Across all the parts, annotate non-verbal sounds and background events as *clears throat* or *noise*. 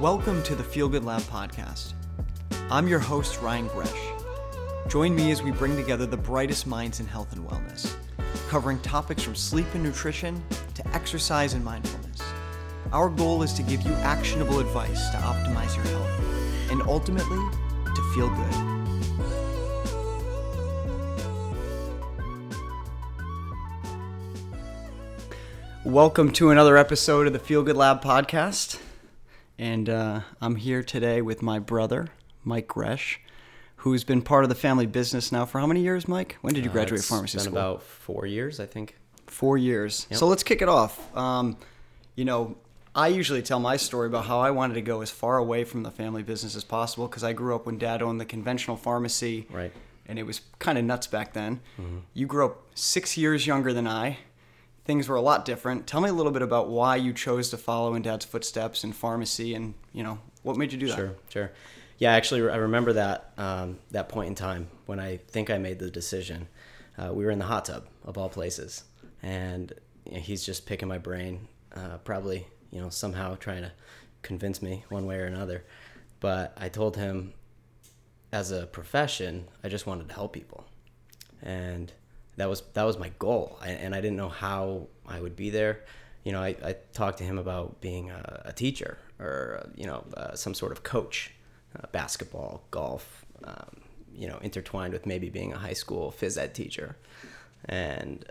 Welcome to the Feel Good Lab podcast. I'm your host, Ryan Gresh. Join me as we bring together the brightest minds in health and wellness, covering topics from sleep and nutrition to exercise and mindfulness. Our goal is to give you actionable advice to optimize your health and ultimately to feel good. Welcome to another episode of the Feel Good Lab podcast. And uh, I'm here today with my brother, Mike Gresh, who's been part of the family business now for how many years, Mike? When did you Uh, graduate it's pharmacy been school? about four years, I think. Four years. Yep. So let's kick it off. Um, you know, I usually tell my story about how I wanted to go as far away from the family business as possible because I grew up when dad owned the conventional pharmacy. Right. And it was kind of nuts back then. Mm-hmm. You grew up six years younger than I. Things were a lot different. Tell me a little bit about why you chose to follow in dad's footsteps in pharmacy and, you know, what made you do that? Sure, sure. Yeah, actually, I remember that um, that point in time when I think I made the decision. Uh, we were in the hot tub of all places, and you know, he's just picking my brain, uh, probably you know somehow trying to convince me one way or another. But I told him, as a profession, I just wanted to help people, and that was that was my goal. I, and I didn't know how I would be there. You know, I, I talked to him about being a, a teacher or you know uh, some sort of coach, uh, basketball, golf. Um, you know, intertwined with maybe being a high school phys ed teacher, and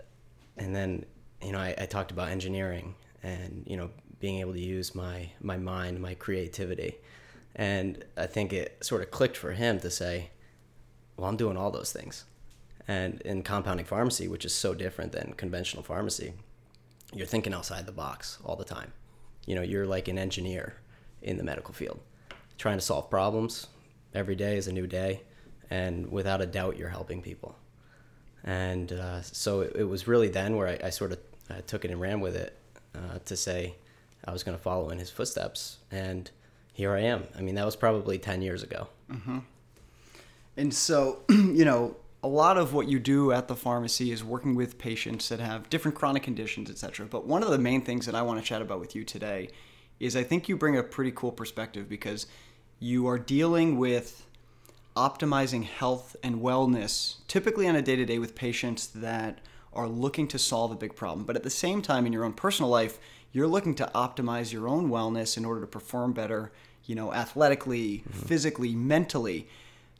and then you know I, I talked about engineering and you know being able to use my my mind, my creativity, and I think it sort of clicked for him to say, well, I'm doing all those things. And in compounding pharmacy, which is so different than conventional pharmacy, you're thinking outside the box all the time. You know, you're like an engineer in the medical field, trying to solve problems. Every day is a new day, and without a doubt, you're helping people. And uh, so it, it was really then where I, I sort of uh, took it and ran with it uh, to say I was going to follow in his footsteps. And here I am. I mean, that was probably 10 years ago. And so, *clears throat* you know, a lot of what you do at the pharmacy is working with patients that have different chronic conditions, etc. But one of the main things that I want to chat about with you today is I think you bring a pretty cool perspective because you are dealing with optimizing health and wellness typically on a day-to-day with patients that are looking to solve a big problem. But at the same time in your own personal life, you're looking to optimize your own wellness in order to perform better, you know, athletically, mm-hmm. physically, mentally.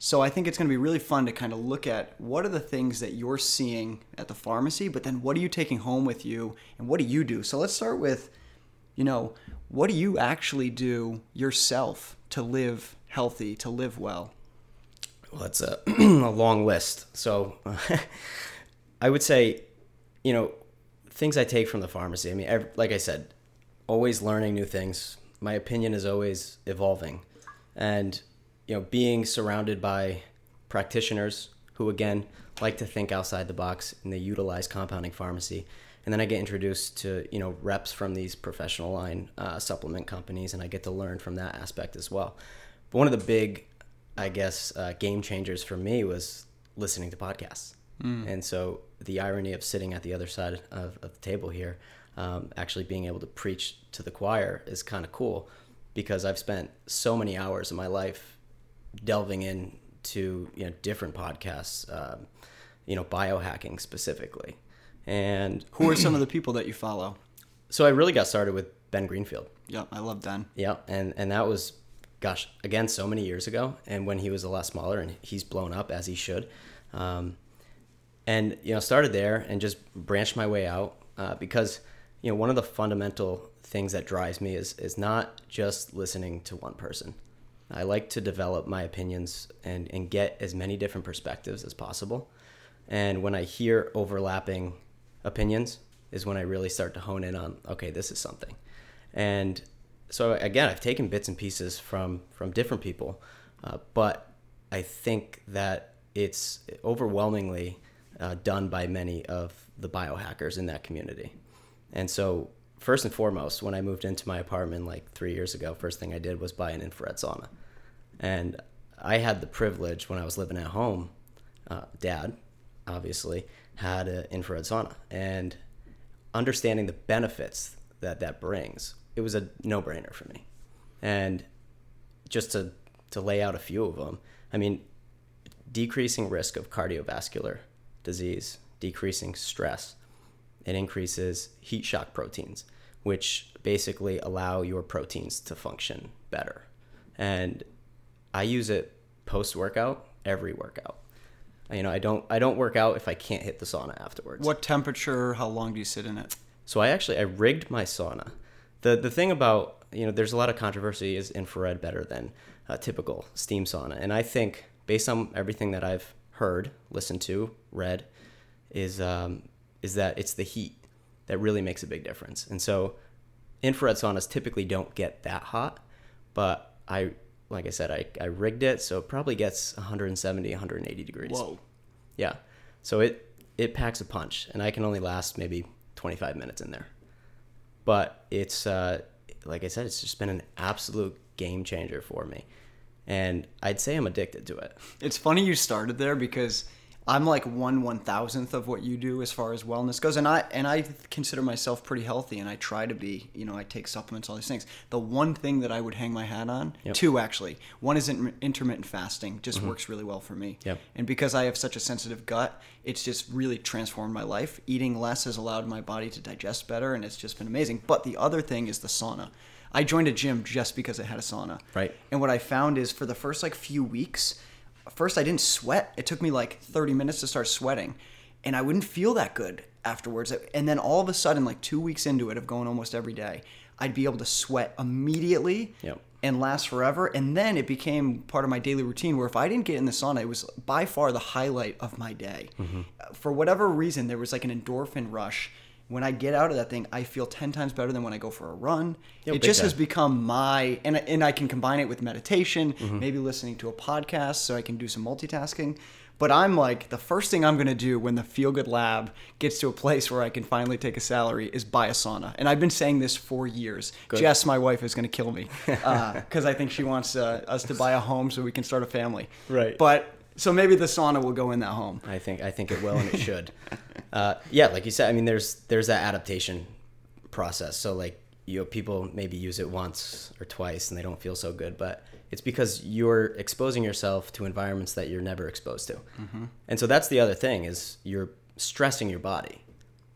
So I think it's going to be really fun to kind of look at what are the things that you're seeing at the pharmacy, but then what are you taking home with you and what do you do? So let's start with, you know, what do you actually do yourself to live healthy, to live well? Well, it's a, *clears throat* a long list. So *laughs* I would say, you know, things I take from the pharmacy. I mean, ev like I said, always learning new things. My opinion is always evolving. And, you know, being surrounded by practitioners who, again, like to think outside the box and they utilize compounding pharmacy. And then I get introduced to, you know, reps from these professional line uh, supplement companies and I get to learn from that aspect as well. But one of the big I guess, uh, game changers for me was listening to podcasts. And so the irony of sitting at the other side of, of the table here, um, actually being able to preach to the choir is kind of cool because I've spent so many hours of my life delving into you know different podcasts, um, you know biohacking specifically, and *clears throat* Who are some of the people that you follow? so I really got started with Ben Greenfield. Yeah, I love Ben. Yeah, and and that was, gosh, again, so many years ago, and when he was a lot smaller, and he's blown up as he should, um, and you know, started there and just branched my way out uh, because you know one of the fundamental things that drives me is is not just listening to one person. I like to develop my opinions and and get as many different perspectives as possible, and when I hear overlapping opinions is when I really start to hone in on okay, this is something, and so again, I've taken bits and pieces from from different people, uh, but I think that it's overwhelmingly uh, done by many of the biohackers in that community. And so, first and foremost, when I moved into my apartment like three years ago, first thing I did was buy an infrared sauna, and I had the privilege when I was living at home. Uh, Dad, obviously, had an infrared sauna, and understanding the benefits that that brings, it was a no-brainer for me. And just to to lay out a few of them. I mean, decreasing risk of cardiovascular disease, decreasing stress. It increases heat shock proteins, which basically allow your proteins to function better. And I use it post workout, every workout. You know, I don't I don't work out if I can't hit the sauna afterwards. What temperature? How long do you sit in it? So I actually I rigged my sauna. The the thing about you know there's a lot of controversy is infrared better than a typical steam sauna, and I think based on everything that I've heard, listened to, read, is um, is that it's the heat that really makes a big difference. And so infrared saunas typically don't get that hot, but I like I said I, I rigged it so it probably gets 170 180 degrees. Whoa. Yeah. So it it packs a punch and I can only last maybe 25 minutes in there. But it's uh, like I said it's just been an absolute game changer for me. And I'd say I'm addicted to it. It's funny you started there because I'm like one one thousandth of what you do as far as wellness goes, and I and I consider myself pretty healthy, and I try to be. You know, I take supplements, all these things. The one thing that I would hang my hat on, Yep. two actually. One is in- intermittent fasting, just mm-hmm. works really well for me. Yep. And because I have such a sensitive gut, it's just really transformed my life. Eating less has allowed my body to digest better, and it's just been amazing. But the other thing is the sauna. I joined a gym just because it had a sauna. Right. And what I found is for the first like few weeks, first I didn't sweat. It took me like 30 minutes to start sweating, and I wouldn't feel that good afterwards. And then all of a sudden, like two weeks into it of going almost every day, I'd be able to sweat immediately Yep. and last forever. And then it became part of my daily routine where if I didn't get in the sauna, it was by far the highlight of my day. Mm-hmm. For whatever reason, there was like an endorphin rush. When I get out of that thing, I feel 10 times better than when I go for a run. Yo, it just time. has become my, and, and I can combine it with meditation, Mm-hmm. maybe listening to a podcast so I can do some multitasking. But I'm like, the first thing I'm going to do when the Feel Good Lab gets to a place where I can finally take a salary is buy a sauna. And I've been saying this for years. Jess, my wife, is going to kill me *laughs* because I think she wants uh, us to buy a home so we can start a family. Right. But so maybe the sauna will go in that home. I think I think it will and it should. *laughs* Uh, yeah, like you said, I mean, there's there's that adaptation process. So like you know, people maybe use it once or twice and they don't feel so good, but it's because you're exposing yourself to environments that you're never exposed to. And so that's the other thing is you're stressing your body,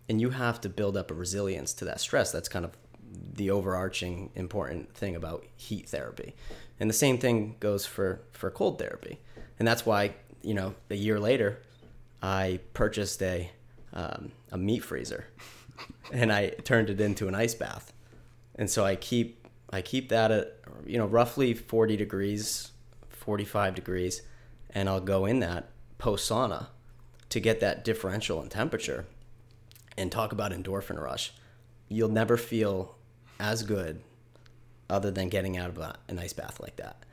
and you have to build up a resilience to that stress. That's kind of the overarching important thing about heat therapy. And the same thing goes for for cold therapy. And that's why, you know, a year later, I purchased a um, a meat freezer, and I turned it into an ice bath. And so I keep I keep that at you know roughly 40 degrees, 45 degrees, and I'll go in that post sauna to get that differential in temperature. And talk about endorphin rush. You'll never feel as good other than getting out of a, an ice bath like that.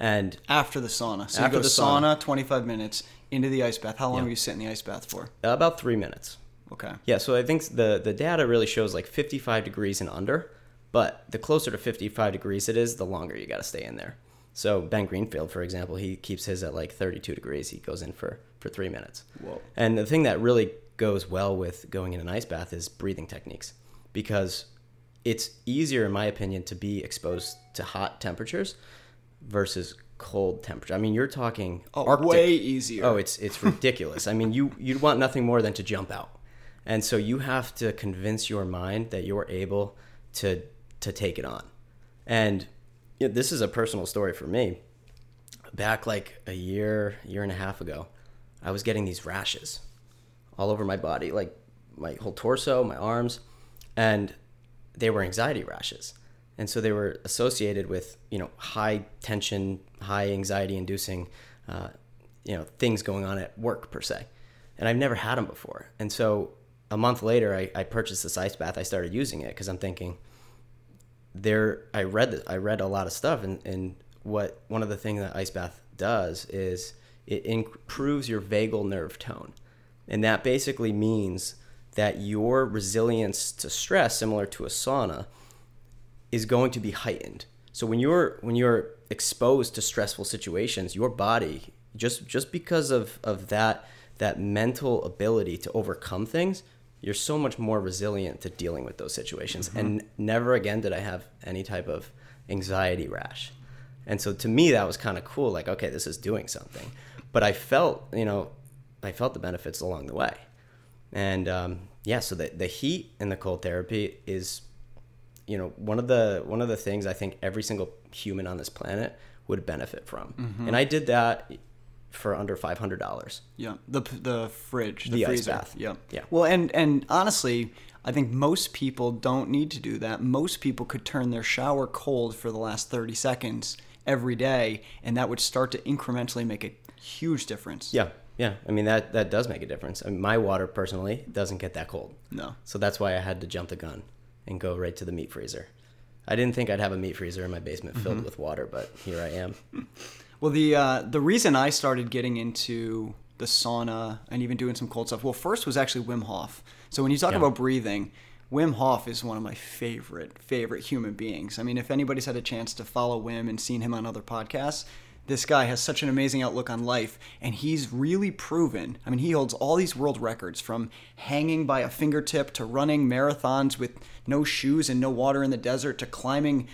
And After the sauna. So After you go the sauna, sauna. 25 minutes, into the ice bath. How long Yeah. will you sit in the ice bath for? Uh, about three minutes. Okay. Yeah, so I think the the data really shows like 55 degrees and under, but the closer to 55 degrees it is, the longer you got to stay in there. So Ben Greenfield, for example, he keeps his at like 32 degrees. He goes in for for three minutes. Whoa. And the thing that really goes well with going in an ice bath is breathing techniques, because it's easier, in my opinion, to be exposed to hot temperatures versus cold temperature. I mean, you're talking Oh, Arctic. way easier. Oh, it's it's ridiculous. I mean, you you'd want nothing more than to jump out, and so you have to convince your mind that you're able to to take it on. And you know, this is a personal story for me. Back like a year, year and a half ago, I was getting these rashes all over my body, like my whole torso, my arms, and they were anxiety rashes. And so they were associated with, you know, high tension, high anxiety inducing, uh, you know, things going on at work per se. And I've never had them before. And so a month later, I, I purchased this ice bath. I started using it because I'm thinking, there I read I read a lot of stuff and, and what one of the things that ice bath does is it improves your vagal nerve tone. And that basically means that your resilience to stress similar to a sauna is going to be heightened. So when you're when you're exposed to stressful situations, your body just just because of of that that mental ability to overcome things, you're so much more resilient to dealing with those situations. And never again did I have any type of anxiety rash. And so to me, that was kind of cool. Like, okay, this is doing something. But I felt, you know, I felt the benefits along the way. And um, yeah, so the, the heat and the cold therapy is, you know, one of the one of the things I think every single human on this planet would benefit from. Mm-hmm. And I did that for under five hundred dollars. Yeah, the the fridge, the, The ice freezer. bath. Yeah, Yeah. Well, and and honestly, I think most people don't need to do that. Most people could turn their shower cold for the last thirty seconds every day, and that would start to incrementally make a huge difference. Yeah, yeah. I mean that that does make a difference. I mean, my water personally doesn't get that cold. No. So that's why I had to jump the gun and go right to the meat freezer. I didn't think I'd have a meat freezer in my basement filled Mm-hmm. with water, but here I am. *laughs* Well, the uh, the reason I started getting into the sauna and even doing some cold stuff, well, first was actually Wim Hof. So when you talk Yeah. about breathing, Wim Hof is one of my favorite favorite human beings. I mean, if anybody's had a chance to follow Wim and seen him on other podcasts, this guy has such an amazing outlook on life, and he's really proven. I mean, he holds all these world records from hanging by a fingertip to running marathons with no shoes and no water in the desert to climbing,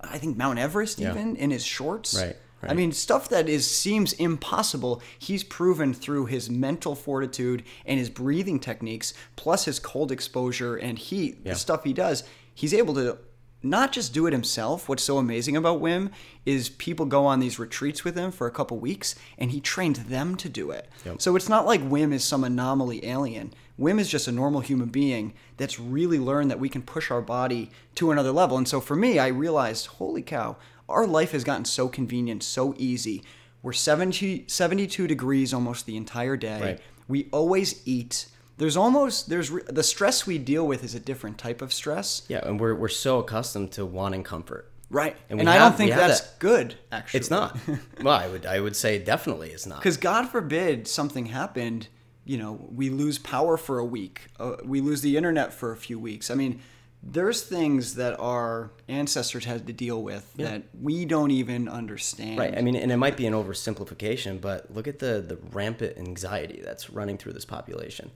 I think Mount Everest Yeah. even in his shorts. Right, I mean, stuff that is seems impossible. He's proven through his mental fortitude and his breathing techniques, plus his cold exposure and heat, Yeah. the stuff he does. He's able to not just do it himself. What's so amazing about Wim is people go on these retreats with him for a couple weeks, and he trained them to do it. Yep. So it's not like Wim is some anomaly alien. Wim is just a normal human being that's really learned that we can push our body to another level. And so for me, I realized, holy cow, our life has gotten so convenient, so easy. We're 70, 72 degrees almost the entire day. Right. We always eat. There's almost there's re- the stress we deal with is a different type of stress. Yeah, and we're we're so accustomed to wanting comfort. Right. And And, we I don't think that's that. good actually. It's not. *laughs* well, I would I would say definitely it's not. Because God forbid something happened, you know, we lose power for a week, uh, we lose the internet for a few weeks. I mean, there's things that our ancestors had to deal with that we don't even understand. Right. I mean, and it might be an oversimplification, but look at the the rampant anxiety that's running through this population.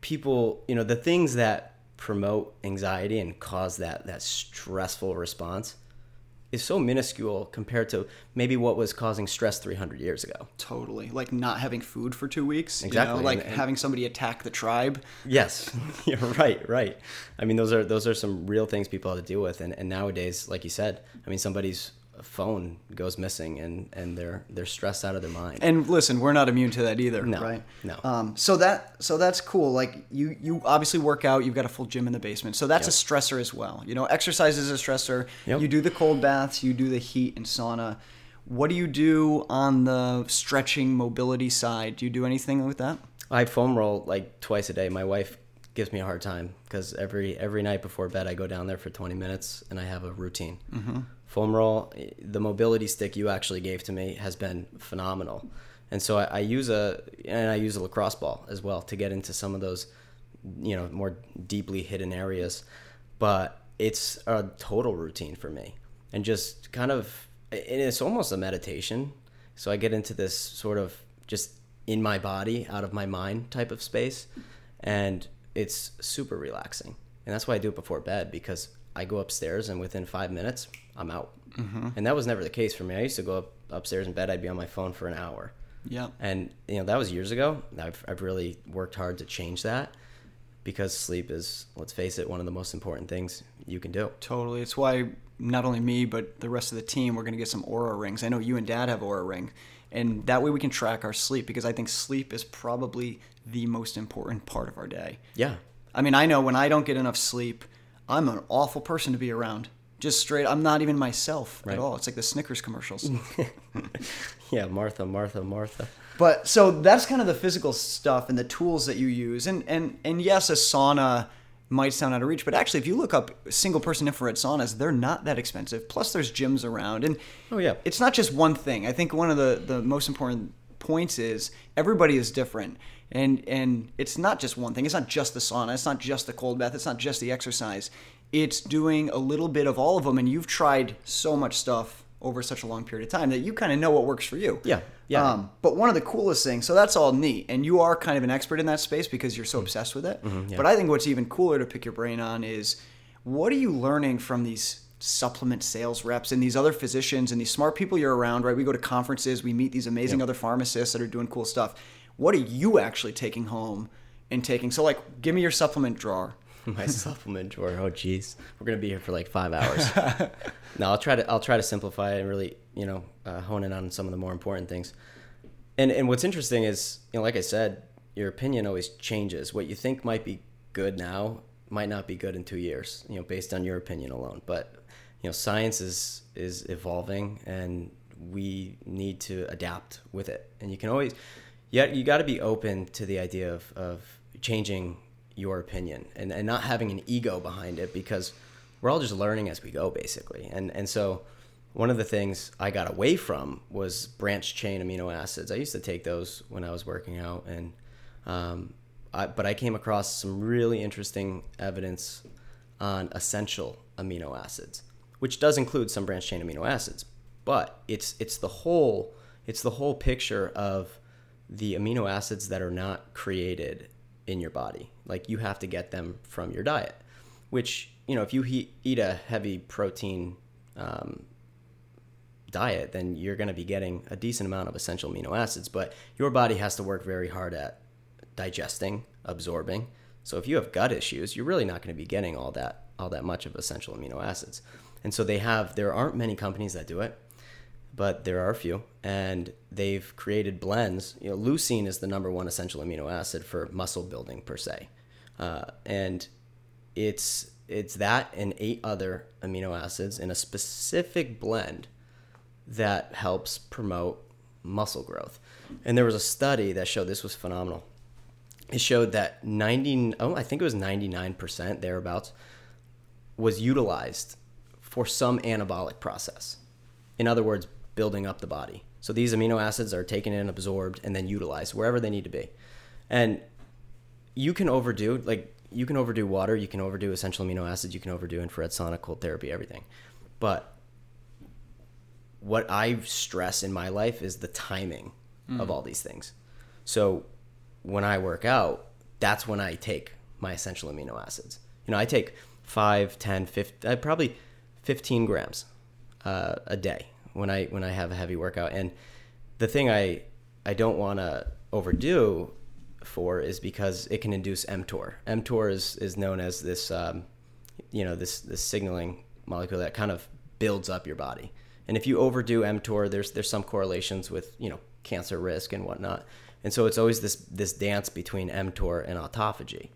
People, you know, the things that promote anxiety and cause that that stressful response is so minuscule compared to maybe what was causing stress 300 years ago. Totally. Like not having food for two weeks. You Exactly, know? Like and- and- having somebody attack the tribe. Yes, *laughs* you're right, right. I mean, those are those are some real things people have to deal with, and, and nowadays, like you said, I mean, somebody's phone goes missing, and, and they're they're stressed out of their mind. And listen, we're not immune to that either, No, right? no. Um, so that so that's cool. Like you you obviously work out. You've got a full gym in the basement, so that's a stressor as well. You know, exercise is a stressor. Yep. You do the cold baths. You do the heat and sauna. What do you do on the stretching mobility side? Do you do anything with that? I foam roll like twice a day. My wife gives me a hard time because every every night before bed I go down there for 20 minutes and I have a routine. Mm-hmm. Foam roll, the mobility stick you actually gave to me has been phenomenal, and so I, I use a and I use a lacrosse ball as well to get into some of those, you know, more deeply hidden areas. But it's a total routine for me, and just kind of it's almost a meditation. So I get into this sort of just in my body, out of my mind type of space. And it's super relaxing. And that's why I do it before bed because I go upstairs and within five minutes, I'm out. Mm-hmm. And that was never the case for me. I used to go up upstairs in bed, I'd be on my phone for an hour. Yeah. And, you know, that was years ago. I've, I've really worked hard to change that because sleep is, let's face it, one of the most important things you can do. Totally. It's why not only me, but the rest of the team, we're going to get some Oura rings. I know you and Dad have Oura ring, and that way we can track our sleep because I think sleep is probably the most important part of our day. Yeah. I mean, I know when I don't get enough sleep, I'm an awful person to be around. Just straight, I'm not even myself Right. at all. It's like the Snickers commercials. *laughs* Yeah. Martha, Martha, Martha. But so that's kind of the physical stuff and the tools that you use. And and and yes, a sauna might sound out of reach, but actually, if you look up single person infrared saunas, they're not that expensive. Plus, there's gyms around, and Oh, yeah. it's not just one thing. I think one of the the most important points is everybody is different. And and it's not just one thing. It's not just the sauna. It's not just the cold bath. It's not just the exercise. It's doing a little bit of all of them. And you've tried so much stuff over such a long period of time that you kind of know what works for you. Yeah, yeah. Um, but one of the coolest things, so that's all neat, and you are kind of an expert in that space because you're Mm-hmm. so obsessed with it. But I think what's even cooler to pick your brain on is what are you learning from these supplement sales reps and these other physicians and these smart people you're around, right? We go to conferences, we meet these amazing other pharmacists that are doing cool stuff. What are you actually taking home and taking? So, like, give me your supplement drawer. *laughs* my supplement drawer. Oh, jeez, we're gonna be here for like five hours. *laughs* no, I'll try to I'll try to simplify it and really you know uh, hone in on some of the more important things. And and what's interesting is you know like I said, your opinion always changes. What you think might be good now might not be good in two years. You know, based on your opinion alone. But you know, science is is evolving, and we need to adapt with it. And you can always, yeah, you got to be open to the idea of of changing your opinion and, and not having an ego behind it because we're all just learning as we go basically and and so one of the things I got away from was branch chain amino acids. I used to take those when I was working out, and um, I, but I came across some really interesting evidence on essential amino acids, which does include some branch chain amino acids, but it's it's the whole it's the whole picture of the amino acids that are not created in your body. Like you have to get them from your diet, which you know if you he- eat a heavy protein um, diet, then you're going to be getting a decent amount of essential amino acids. But your body has to work very hard at digesting, absorbing. So if you have gut issues, you're really not going to be getting all that all that much of essential amino acids. And so they have there aren't many companies that do it but there are a few, and they've created blends. You know, leucine is the number one essential amino acid for muscle building per se, uh, and it's it's that and eight other amino acids in a specific blend that helps promote muscle growth. And there was a study that showed this was phenomenal. It showed that 90 oh I think it was 99% thereabouts was utilized for some anabolic process. In other words, building up the body. So these amino acids are taken in, absorbed, and then utilized wherever they need to be. And you can overdo, like, you can overdo water, you can overdo essential amino acids, you can overdo infrared sonic cold therapy, everything. But what I stress in my life is the timing mm. of all these things. So when I work out, that's when I take my essential amino acids. You know, I take 5, 10, 15, uh, probably 15 grams uh, a day when I when I have a heavy workout. And the thing I I don't want to overdo for is because it can induce mTOR. mTOR is is known as this um, you know this this signaling molecule that kind of builds up your body. And if you overdo mTOR, there's there's some correlations with you know cancer risk and whatnot. And so it's always this this dance between mTOR and autophagy.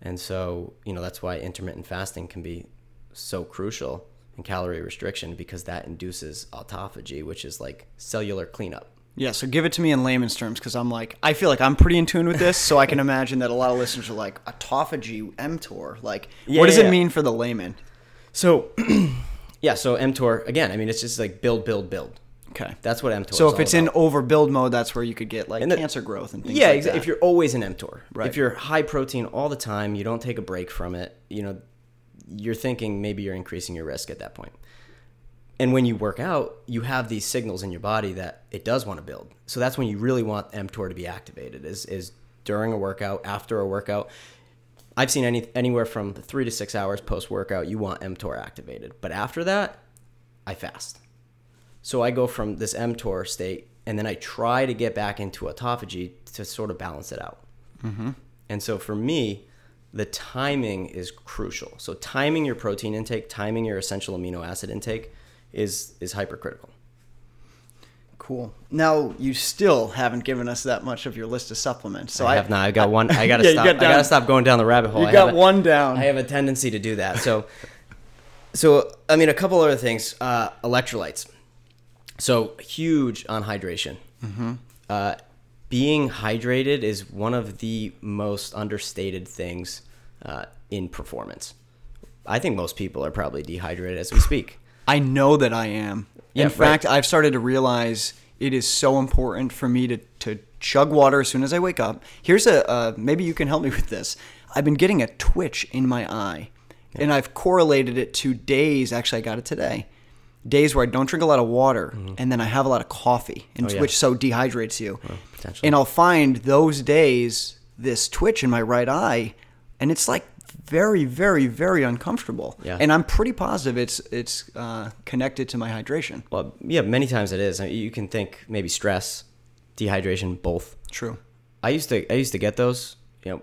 And so you know that's why intermittent fasting can be so crucial and calorie restriction because that induces autophagy, which is like cellular cleanup. Yeah, so give it to me in layman's terms because I'm like, I feel like I'm pretty in tune with this, so I can *laughs* imagine that a lot of listeners are like, autophagy, mTOR. Like, yeah, what does yeah, it yeah. mean for the layman? So, *clears throat* yeah, so mTOR, again, I mean, it's just like build, build, build. Okay. That's what mTOR So if it's about. in overbuild mode, that's where you could get like the, cancer growth and things yeah, like exactly. If you're always in mTOR. Right. If you're high protein all the time, you don't take a break from it, you know, you're thinking maybe you're increasing your risk at that point. And when you work out, you have these signals in your body that it does want to build. So that's when you really want mTOR to be activated is, is during a workout, after a workout. I've seen any, anywhere from three to six hours post workout, you want mTOR activated. But after that, I fast. So I go from this mTOR state and then I try to get back into autophagy to sort of balance it out. Mm-hmm. And so for me, the timing is crucial. So timing your protein intake, timing your essential amino acid intake is is hypercritical. Cool. Now you still haven't given us that much of your list of supplements. So I, I have not. I got one. I gotta *laughs* yeah, stop. I gotta stop going down the rabbit hole. You I got a, one down. I have a tendency to do that. So, *laughs* so I mean, a couple other things. Uh, electrolytes. So huge on hydration. Mm-hmm. Uh, being hydrated is one of the most understated things uh, in performance. I think most people are probably dehydrated as we speak. I know that I am. Yeah, In fact, right. I've started to realize it is so important for me to, to chug water as soon as I wake up. Here's a uh, maybe you can help me *laughs* with this. I've been getting a twitch in my eye, yeah. and I've correlated it to days. Actually, I got it today. Days where I don't drink a lot of water, mm-hmm. and then I have a lot of coffee, and oh, yeah. which so dehydrates you. Oh, and I'll find those days this twitch in my right eye, and it's like very, very, very uncomfortable. Yeah. And I'm pretty positive it's it's uh, connected to my hydration. Well, yeah, many times it is. You can think maybe stress, dehydration, both. True. I used to I used to get those, you know,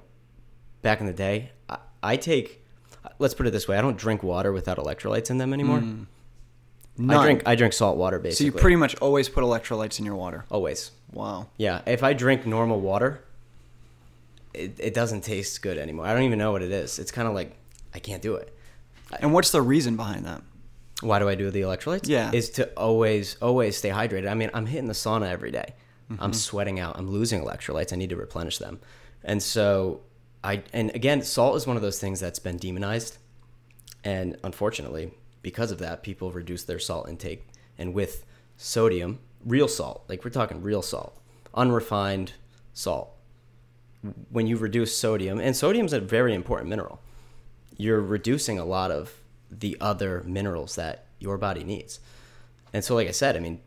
back in the day. I, I take let's put it this way, I don't drink water without electrolytes in them anymore. None. I drink I drink salt water basically. so you pretty much always put electrolytes in your water. always. Wow. Yeah, if I drink normal water, it, it doesn't taste good anymore. I don't even know what it is. It's kind of like I can't do it. And what's the reason behind that? Why do I do the electrolytes? Yeah. Is to always, always stay hydrated. I mean, I'm hitting the sauna every day. Mm-hmm. I'm sweating out. I'm losing electrolytes. I need to replenish them. And so I, and again, salt is one of those things that's been demonized. And unfortunately, because of that, people reduce their salt intake. And with sodium, real salt, like we're talking real salt, unrefined salt, when you reduce sodium, and sodium's a very important mineral, you're reducing a lot of the other minerals that your body needs. And so, like I said, I mean,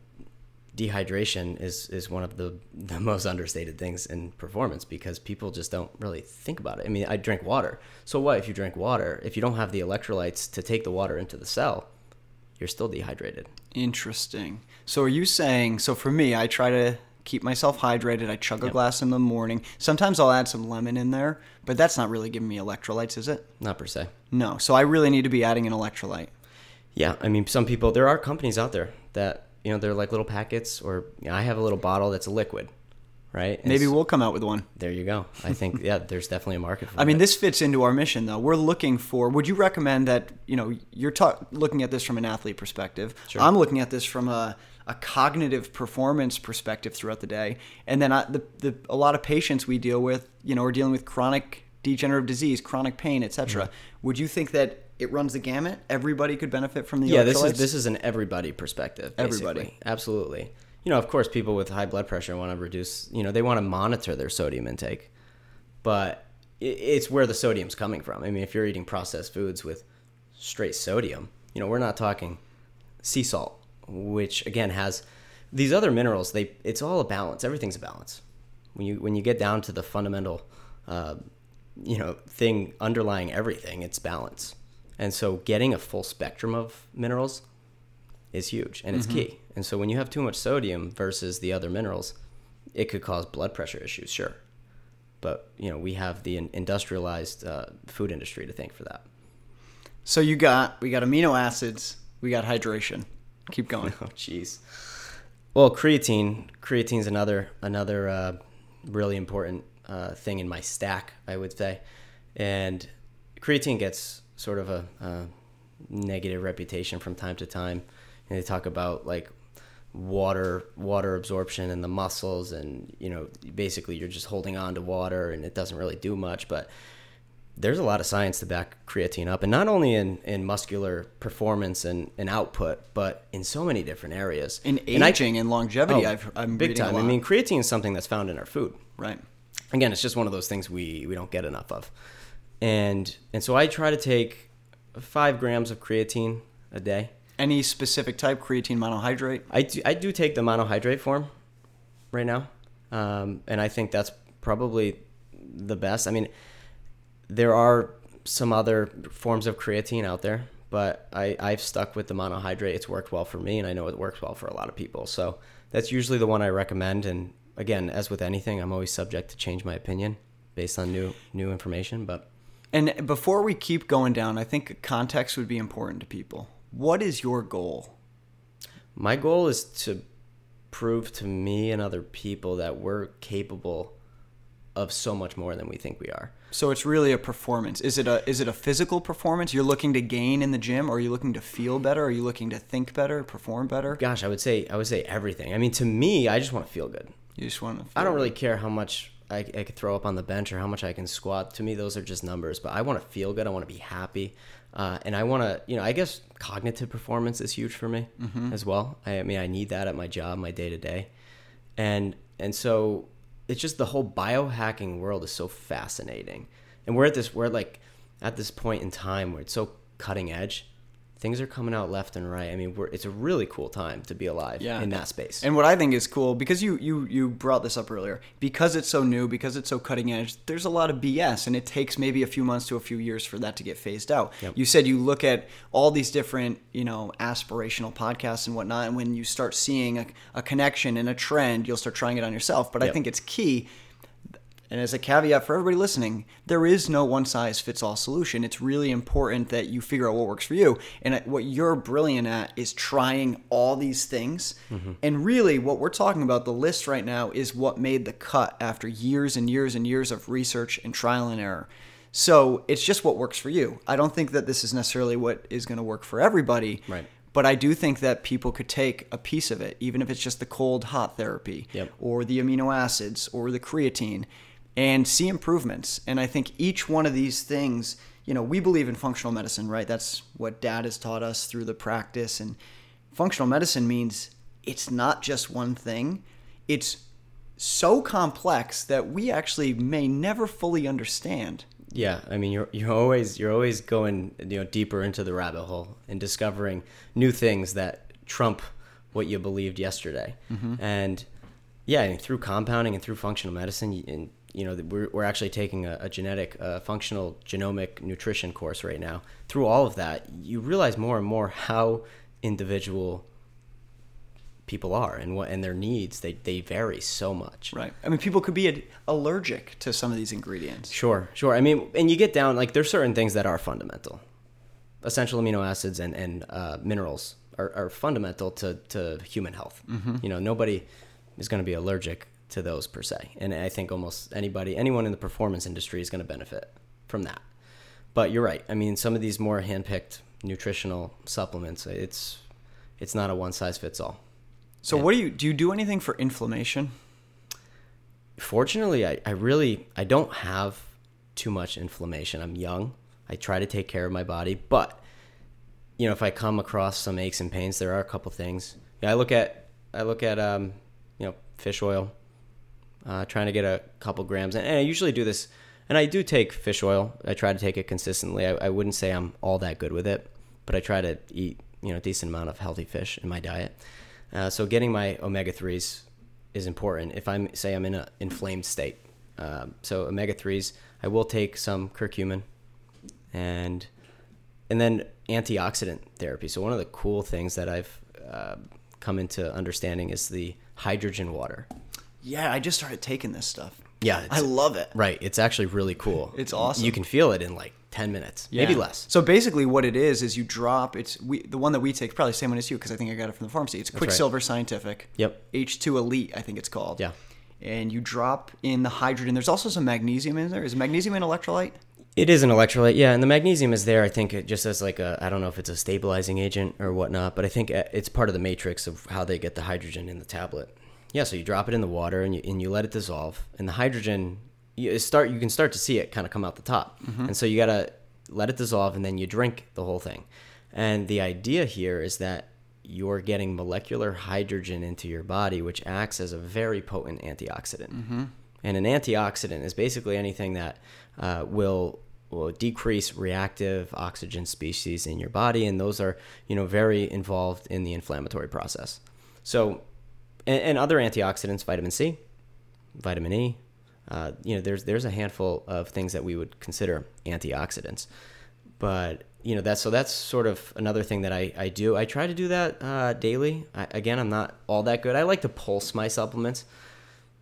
dehydration is is one of the the most understated things in performance because people just don't really think about it. I mean, I drink water. So what if you drink water? If you don't have the electrolytes to take the water into the cell, you're still dehydrated. Interesting. So are you saying so for me I try to keep myself hydrated. I chug a Yep. glass in the morning. Sometimes I'll add some lemon in there, but that's not really giving me electrolytes, is it? Not per se. No. So I really need to be adding an electrolyte. Yeah, I mean, some people. There are companies out there that you know they're like little packets, or you know, I have a little bottle that's a liquid, right? And Maybe we'll come out with one. There you go. I think yeah, there's definitely a market for. I mean, this fits into our mission, though. We're looking for. Would you recommend that? You know, you're ta- looking at this from an athlete perspective. Sure. I'm looking at this from a, a cognitive performance perspective throughout the day, and then I, the, the a lot of patients we deal with, you know, are dealing with chronic degenerative disease, chronic pain, etc. Mm-hmm. Would you think that it runs the gamut? Everybody could benefit from the yeah, this is this is an everybody perspective. Everybody. absolutely. You know, of course, people with high blood pressure want to reduce. You know, they want to monitor their sodium intake, but it's where the sodium's coming from. I mean, if you're eating processed foods with straight sodium, you know, we're not talking sea salt, which again has these other minerals. They it's all a balance. Everything's a balance. When you when you get down to the fundamental, uh, you know, thing underlying everything, it's balance. And so, getting a full spectrum of minerals is huge and it's key. And so, when you have too much sodium versus the other minerals, it could cause blood pressure issues, sure. But you know, we have the industrialized uh, food industry to thank for that. so you got we got amino acids, we got hydration. Keep *laughs* going. Oh, jeez. Well, creatine. Creatine's another another uh, really important uh, thing in my stack, I would say, and creatine gets sort of a, uh negative reputation from time to time. And they talk about like water water absorption in the muscles, and you know, basically you're just holding on to water, and it doesn't really do much, but there's a lot of science to back creatine up, and not only in, in muscular performance and, and output, but in so many different areas. In And I- aging and longevity, Oh, I've, I'm big time. a I mean, creatine is something that's found in our food. right. Again, it's just one of those things we, we don't get enough of, and and so I try to take five grams of creatine a day. Any specific type creatine monohydrate? I do, I do take the monohydrate form right now, um, and I think that's probably the best. I mean, there are some other forms of creatine out there, but I, I've stuck with the monohydrate. It's worked well for me, and I know it works well for a lot of people. So that's usually the one I recommend. And again, as with anything, I'm always subject to change my opinion based on new new information. But And before we keep going down, I think context would be important to people. What is your goal? My goal is to prove to me and other people that we're capable of so much more than we think we are. So it's really a performance. Is it a is it a physical performance you're looking to gain in the gym? Or are you looking to feel better? Are you looking to think better, perform better? Gosh, I would say I would say everything. I mean, to me, I just want to feel good. You just want to. I don't really care how much I, I could throw up on the bench or how much I can squat. To me, those are just numbers. But I want to feel good. I want to be happy, uh, and I want to, you know, I guess cognitive performance is huge for me as well. I, I mean, I need that at my job, my day to day, and and so it's just the whole biohacking world is so fascinating, and we're at this we're like at this point in time where it's so cutting edge things are coming out left and right. I mean, we're, it's a really cool time to be alive Yeah. in that space. And what I think is cool because you you you brought this up earlier because it's so new because it's so cutting edge. There's a lot of BS and it takes maybe a few months to a few years for that to get phased out. Yep. You said you look at all these different you know aspirational podcasts and whatnot, and when you start seeing a, a connection and a trend, you'll start trying it on yourself. But I think it's key and as a caveat for everybody listening, there is no one size fits all solution. It's really important that you figure out what works for you. And what you're brilliant at is trying all these things. Mm-hmm. And really, what we're talking about, the list right now, is what made the cut after years and years and years of research and trial and error. So it's just what works for you. I don't think that this is necessarily what is going to work for everybody. Right. But I do think that people could take a piece of it, even if it's just the cold hot therapy Yep. or the amino acids or the creatine and see improvements. And I think each one of these things, you know, we believe in functional medicine, right? That's what dad has taught us through the practice. And functional medicine means it's not just one thing, it's so complex that we actually may never fully understand. Yeah, I mean you're you're always you're always going you know deeper into the rabbit hole and discovering new things that trump what you believed yesterday. Mm-hmm. And yeah, and through compounding and through functional medicine, and you know we're we're actually taking a, a genetic uh, functional genomic nutrition course right now. Through all of that, you realize more and more how individual people are and what and their needs they they vary so much. Right. I mean, people could be ad- allergic to some of these ingredients. Sure, sure. I mean, and you get down like there's certain things that are fundamental. Essential amino acids and and uh, minerals are, are fundamental to to human health. You know, nobody is going to be allergic to those per se, and I think almost anybody, anyone in the performance industry, is going to benefit from that. But you're right. I mean, some of these more handpicked nutritional supplements, it's it's not a one size fits all. So, Yeah. what do you do? You do anything for inflammation? fortunately I, I really i don't have too much inflammation i'm young i try to take care of my body but you know if i come across some aches and pains there are a couple things yeah, i look at i look at um, you know fish oil uh, trying to get a couple grams and, and i usually do this and i do take fish oil i try to take it consistently I, I wouldn't say i'm all that good with it but i try to eat you know a decent amount of healthy fish in my diet uh, so getting my omega-3s is important if I'm say I'm in an inflamed state. Um, so omega threes, I will take some curcumin, and and then antioxidant therapy. So one of the cool things that I've uh, come into understanding is the hydrogen water. Yeah, I just started taking this stuff. Yeah, I love it. right. It's actually really cool. It's awesome. You can feel it in like ten minutes, maybe less. So basically, what it is is you drop. It's we the one that we take probably the same one as you because I think I got it from the pharmacy. It's right. Quicksilver Scientific. Yep. H2 Elite, I think it's called. Yeah. And you drop in the hydrogen. There's also some magnesium in there. Is magnesium an electrolyte? It is an electrolyte, yeah, and the magnesium is there. I think it just as like a I don't know if it's a stabilizing agent or whatnot, but I think uh, it's part of the matrix of how they get the hydrogen in the tablet. Yeah, so you drop it in the water and you and you let it dissolve, and the hydrogen you start you can start to see it kind of come out the top, and so you gotta let it dissolve and then you drink the whole thing. And the idea here is that you're getting molecular hydrogen into your body, which acts as a very potent antioxidant. And an antioxidant is basically anything that uh, will will decrease reactive oxygen species in your body, and those are you know very involved in the inflammatory process. So, and, and other antioxidants, vitamin C, vitamin E. Uh, you know, there's there's a handful of things that we would consider antioxidants, but you know that's so that's sort of another thing that I, I do. I try to do that uh, daily. I, again, I'm not all that good. I like to pulse my supplements.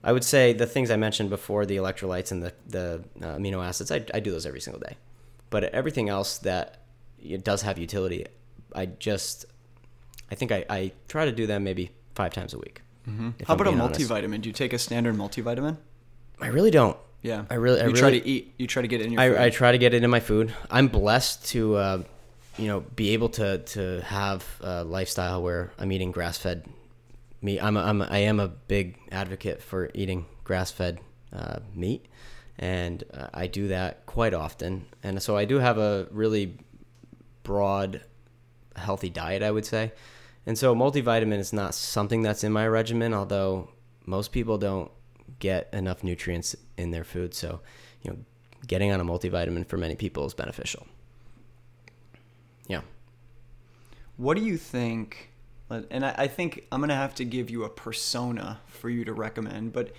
I would say the things I mentioned before, the electrolytes and the the uh, amino acids, I, I do those every single day. But everything else that it does have utility, I just I think I, I try to do them maybe five times a week. If How I'm about a being honest. multivitamin? Do you take a standard multivitamin? I really don't. Yeah. I really- I you try to eat. You try to get it in your. food. I, I try to get it in my food. I'm blessed to, uh, you know, be able to to have a lifestyle where I'm eating grass fed meat. I'm a, I'm a, I am a big advocate for eating grass fed uh, meat, and uh, I do that quite often. And so I do have a really broad, healthy diet, I would say. And so multivitamin is not something that's in my regimen, although most people don't get enough nutrients in their food. So, you know, getting on a multivitamin for many people is beneficial. Yeah. What do you think? And I, think I'm gonna have to give you a persona for you to recommend, but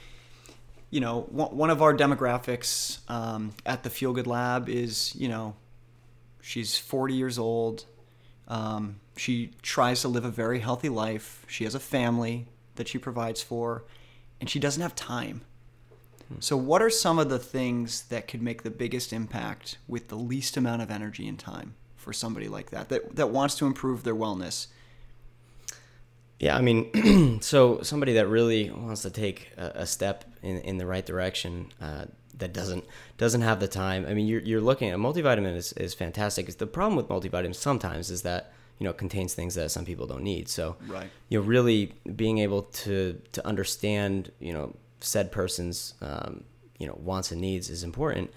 you know, one of our demographics um, at the Feel Good Lab is, you know, she's 40 years old. Um, she tries to live a very healthy life. She has a family that she provides for, and she doesn't have time. So, what are some of the things that could make the biggest impact with the least amount of energy and time for somebody like that that, that wants to improve their wellness? Yeah, I mean, *clears throat* so somebody that really wants to take a, a step in, in the right direction uh, that doesn't doesn't have the time. I mean, you're, you're looking at multivitamin is, is fantastic. It's The problem with multivitamins sometimes is that you know it contains things that some people don't need. So right. you know, really being able to to understand you know said person's um, you know wants and needs is important.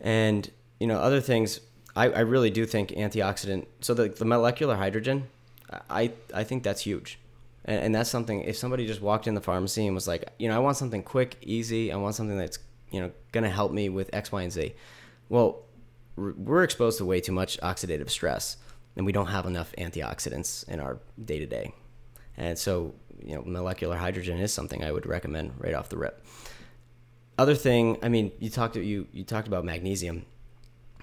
And you know other things, I, I really do think antioxidant. So the, the molecular hydrogen, I I think that's huge and, and that's something if somebody just walked in the pharmacy and was like you know i want something quick easy i want something that's you know going to help me with x y and z. Well we're exposed to way too much oxidative stress and we don't have enough antioxidants in our day to day and so you know molecular hydrogen is something i would recommend right off the rip. Other thing i mean you talked you you talked about magnesium.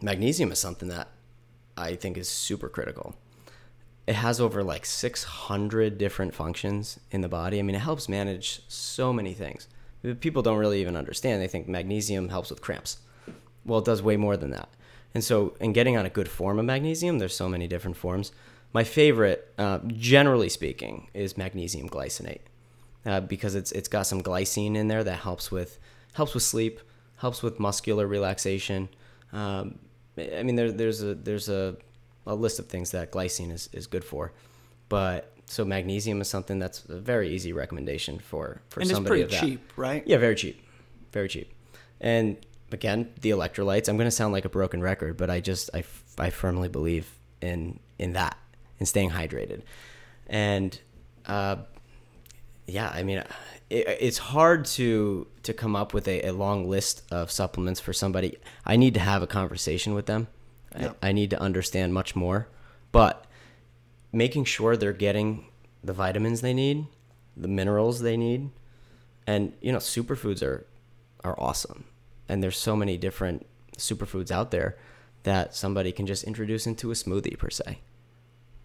Magnesium is something that i think is super critical. It has over like 600 different functions in the body. I mean, it helps manage so many things. People don't really even understand. They think magnesium helps with cramps. Well, it does way more than that. And so, in getting on a good form of magnesium, there's so many different forms. My favorite, uh, generally speaking, is magnesium glycinate uh, because it's it's got some glycine in there that helps with helps with sleep, helps with muscular relaxation. Um, I mean, there, there's a there's a a list of things that glycine is, is good for. But so magnesium is something that's a very easy recommendation for for and somebody it's pretty cheap, right? Yeah, very cheap, very cheap. And again, the electrolytes. I'm going to sound like a broken record, but I just I, I firmly believe in in that in staying hydrated. And uh, yeah, I mean, it, it's hard to to come up with a, a long list of supplements for somebody. I need to have a conversation with them I, I need to understand much more. But making sure they're getting the vitamins they need, the minerals they need, and you know, superfoods are are awesome. And there's so many different superfoods out there that somebody can just introduce into a smoothie per se.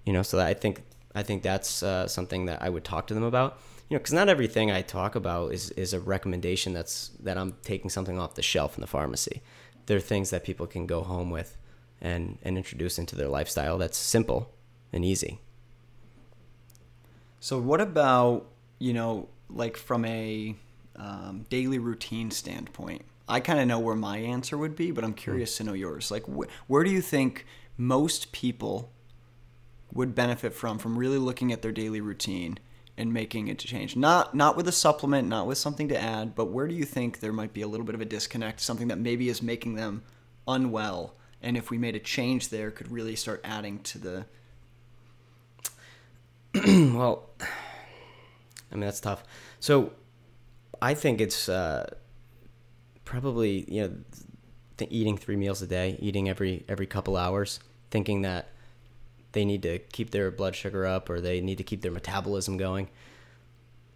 You know, so I think I think that's uh, something that I would talk to them about. You know, because not everything I talk about is is a recommendation that's that I'm taking something off the shelf in the pharmacy. There are things that people can go home with and and introduce into their lifestyle that's simple and easy. So what about you know like from a um, daily routine standpoint? I kind of know where my answer would be, but I'm curious mm. to know yours. Like wh- where do you think most people would benefit from from really looking at their daily routine and making it to change? Not not with a supplement, not with something to add, but where do you think there might be a little bit of a disconnect, something that maybe is making them unwell and if we made a change there, could really start adding to the. *clears throat* well, I mean that's tough. So, I think it's uh, probably you know th- eating three meals a day, eating every every couple hours, thinking that they need to keep their blood sugar up or they need to keep their metabolism going.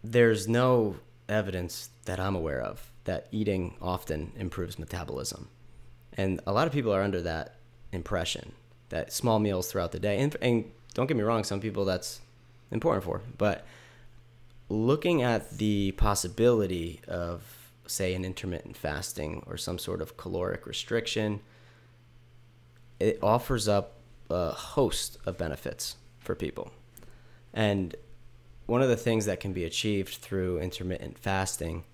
There's no evidence that I'm aware of that eating often improves metabolism. And a lot of people are under that impression that small meals throughout the day, and, and don't get me wrong, some people that's important for, but looking at the possibility of, say, an intermittent fasting or some sort of caloric restriction, it offers up a host of benefits for people. And one of the things that can be achieved through intermittent fasting,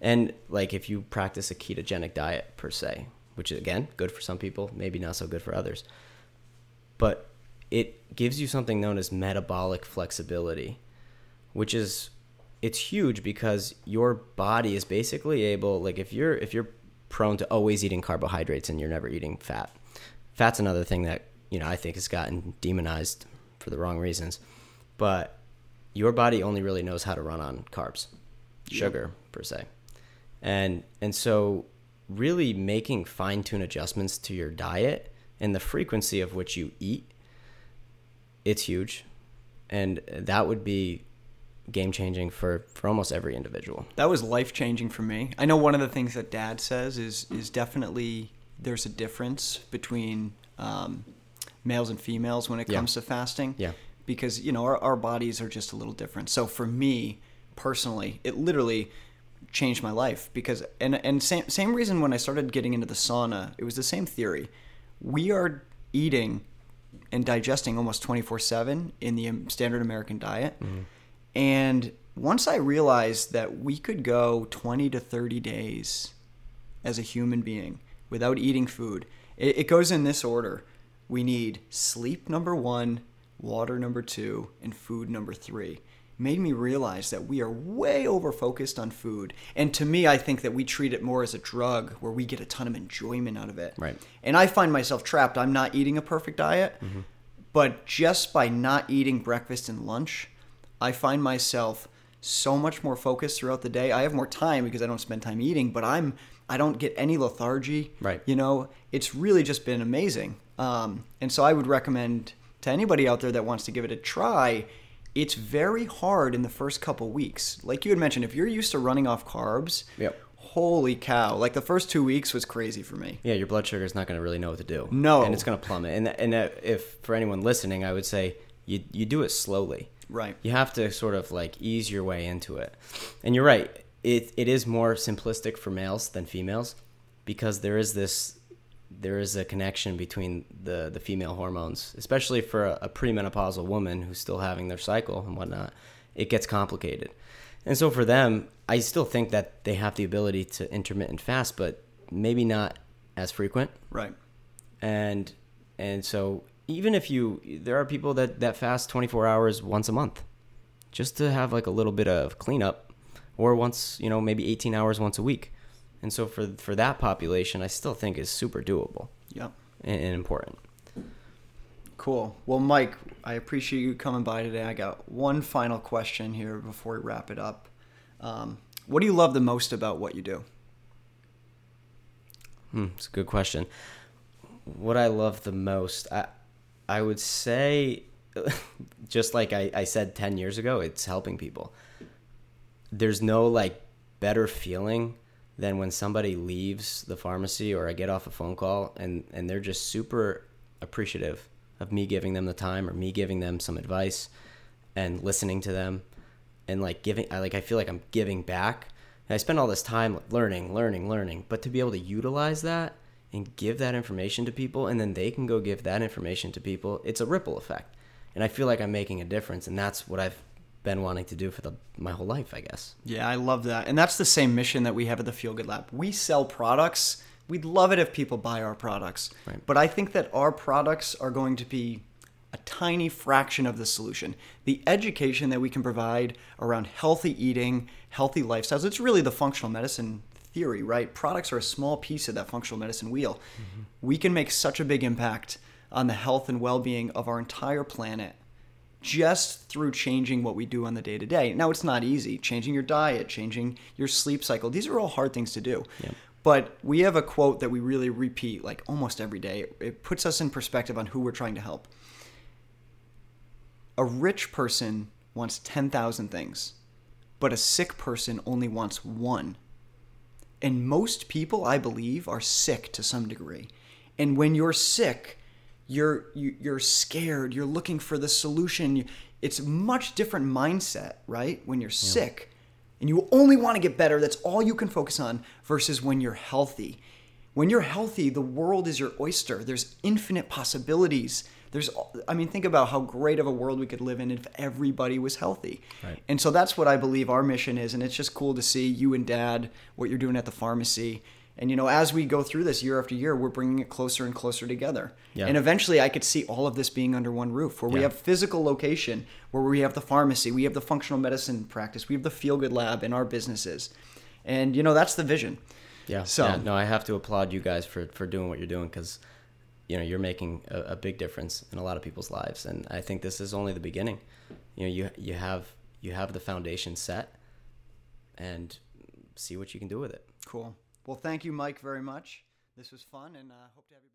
and like if you practice a ketogenic diet per se, which is again good for some people, maybe not so good for others. But it gives you something known as metabolic flexibility, which is it's huge because your body is basically able like if you're if you're prone to always eating carbohydrates and you're never eating fat. Fat's another thing that, you know, I think has gotten demonized for the wrong reasons. But your body only really knows how to run on carbs, sugar per se. And and so really making fine tune adjustments to your diet and the frequency of which you eat it's huge, and that would be game changing for for almost every individual. That was life changing for me. I know one of the things that Dad says is is definitely there's a difference between um, males and females when it Yeah. comes to fasting. Yeah. Because you know our our bodies are just a little different. So for me personally, it literally changed my life because and and same same reason when I started getting into the sauna, it was the same theory. We are eating and digesting almost 24/7 in the standard American diet. Mm-hmm. And once I realized that we could go 20 to 30 days as a human being without eating food, it, it goes in this order. We need sleep number one, water number two, and food number three. Made me realize that we are way over focused on food. And to me, I think that we treat it more as a drug where we get a ton of enjoyment out of it. Right. And I find myself trapped. I'm not eating a perfect diet, but just by not eating breakfast and lunch, I find myself so much more focused throughout the day. I have more time because I don't spend time eating, but I'm I don't get any lethargy. Right. You know, it's really just been amazing. Um, and so I would recommend to anybody out there that wants to give it a try. It's very hard in the first couple weeks. Like you had mentioned, if you're used to running off carbs, Yep. holy cow! Like the first two weeks was crazy for me. Yeah, your blood sugar is not going to really know what to do. No. and it's going to plummet. And and uh, if for anyone listening, I would say you you do it slowly. Right. You have to sort of like ease your way into it. And you're right. It it is more simplistic for males than females because there is this there is a connection between the the female hormones, especially for a, a premenopausal woman who's still having their cycle and whatnot. It gets complicated. And so for them, I still think that they have the ability to intermittent fast, but maybe not as frequent Right. and and so even if you there are people that that fast 24 hours once a month just to have like a little bit of cleanup or once you know maybe 18 hours once a week and so for for that population i still think is super doable Yep. and, and important Cool. Well, Mike, I appreciate you coming by today. I got one final question here before we wrap it up. Um, what do you love the most about what you do? Hmm, it's a good question. What I love the most, I, I would say, *laughs* just like I, I said 10 years ago, it's helping people. There's no like better feeling than when somebody leaves the pharmacy or I get off a phone call and, and they're just super appreciative of me giving them the time or me giving them some advice and listening to them and like giving I like I feel like I'm giving back. And I spend all this time learning, learning, learning, but to be able to utilize that and give that information to people and then they can go give that information to people, it's a ripple effect. And I feel like I'm making a difference and that's what I've been wanting to do for the my whole life, I guess. Yeah, I love that. And that's the same mission that we have at the Feel Good Lab. We sell products. We'd love it if people buy our products. Right. But I think that our products are going to be a tiny fraction of the solution. The education that we can provide around healthy eating, healthy lifestyles, it's really the functional medicine theory, right? Products are a small piece of that functional medicine wheel. Mm-hmm. We can make such a big impact on the health and well being of our entire planet just through changing what we do on the day to day. Now, it's not easy. Changing your diet, changing your sleep cycle, these are all hard things to do. Yep. But we have a quote that we really repeat like almost every day. It puts us in perspective on who we're trying to help. A rich person wants 10,000 things, but a sick person only wants one. And most people, I believe, are sick to some degree. And when you're sick, you're you, you're scared. You're looking for the solution. You- It's a much different mindset, right? When you're sick, and you only want to get better. That's all you can focus on. Versus when you're healthy. When you're healthy, the world is your oyster. There's infinite possibilities. There's, I mean, think about how great of a world we could live in if everybody was healthy. Right. And so that's what I believe our mission is. And it's just cool to see you and dad, what you're doing at the pharmacy. And, you know, as we go through this year after year, we're bringing it closer and closer together. Yeah. And eventually I could see all of this being under one roof where we have physical location, where we have the pharmacy, we have the functional medicine practice, we have the feel good lab in our businesses. And, you know, that's the vision. Yeah. So- yeah, no, I have to applaud you guys for for doing what you're doing because you know you're making a, a big difference in a lot of people's lives, and I think this is only the beginning. You know, you you have you have the foundation set, and see what you can do with it. Cool. Well, thank you, Mike, very much. This was fun, and uh, hope to have you.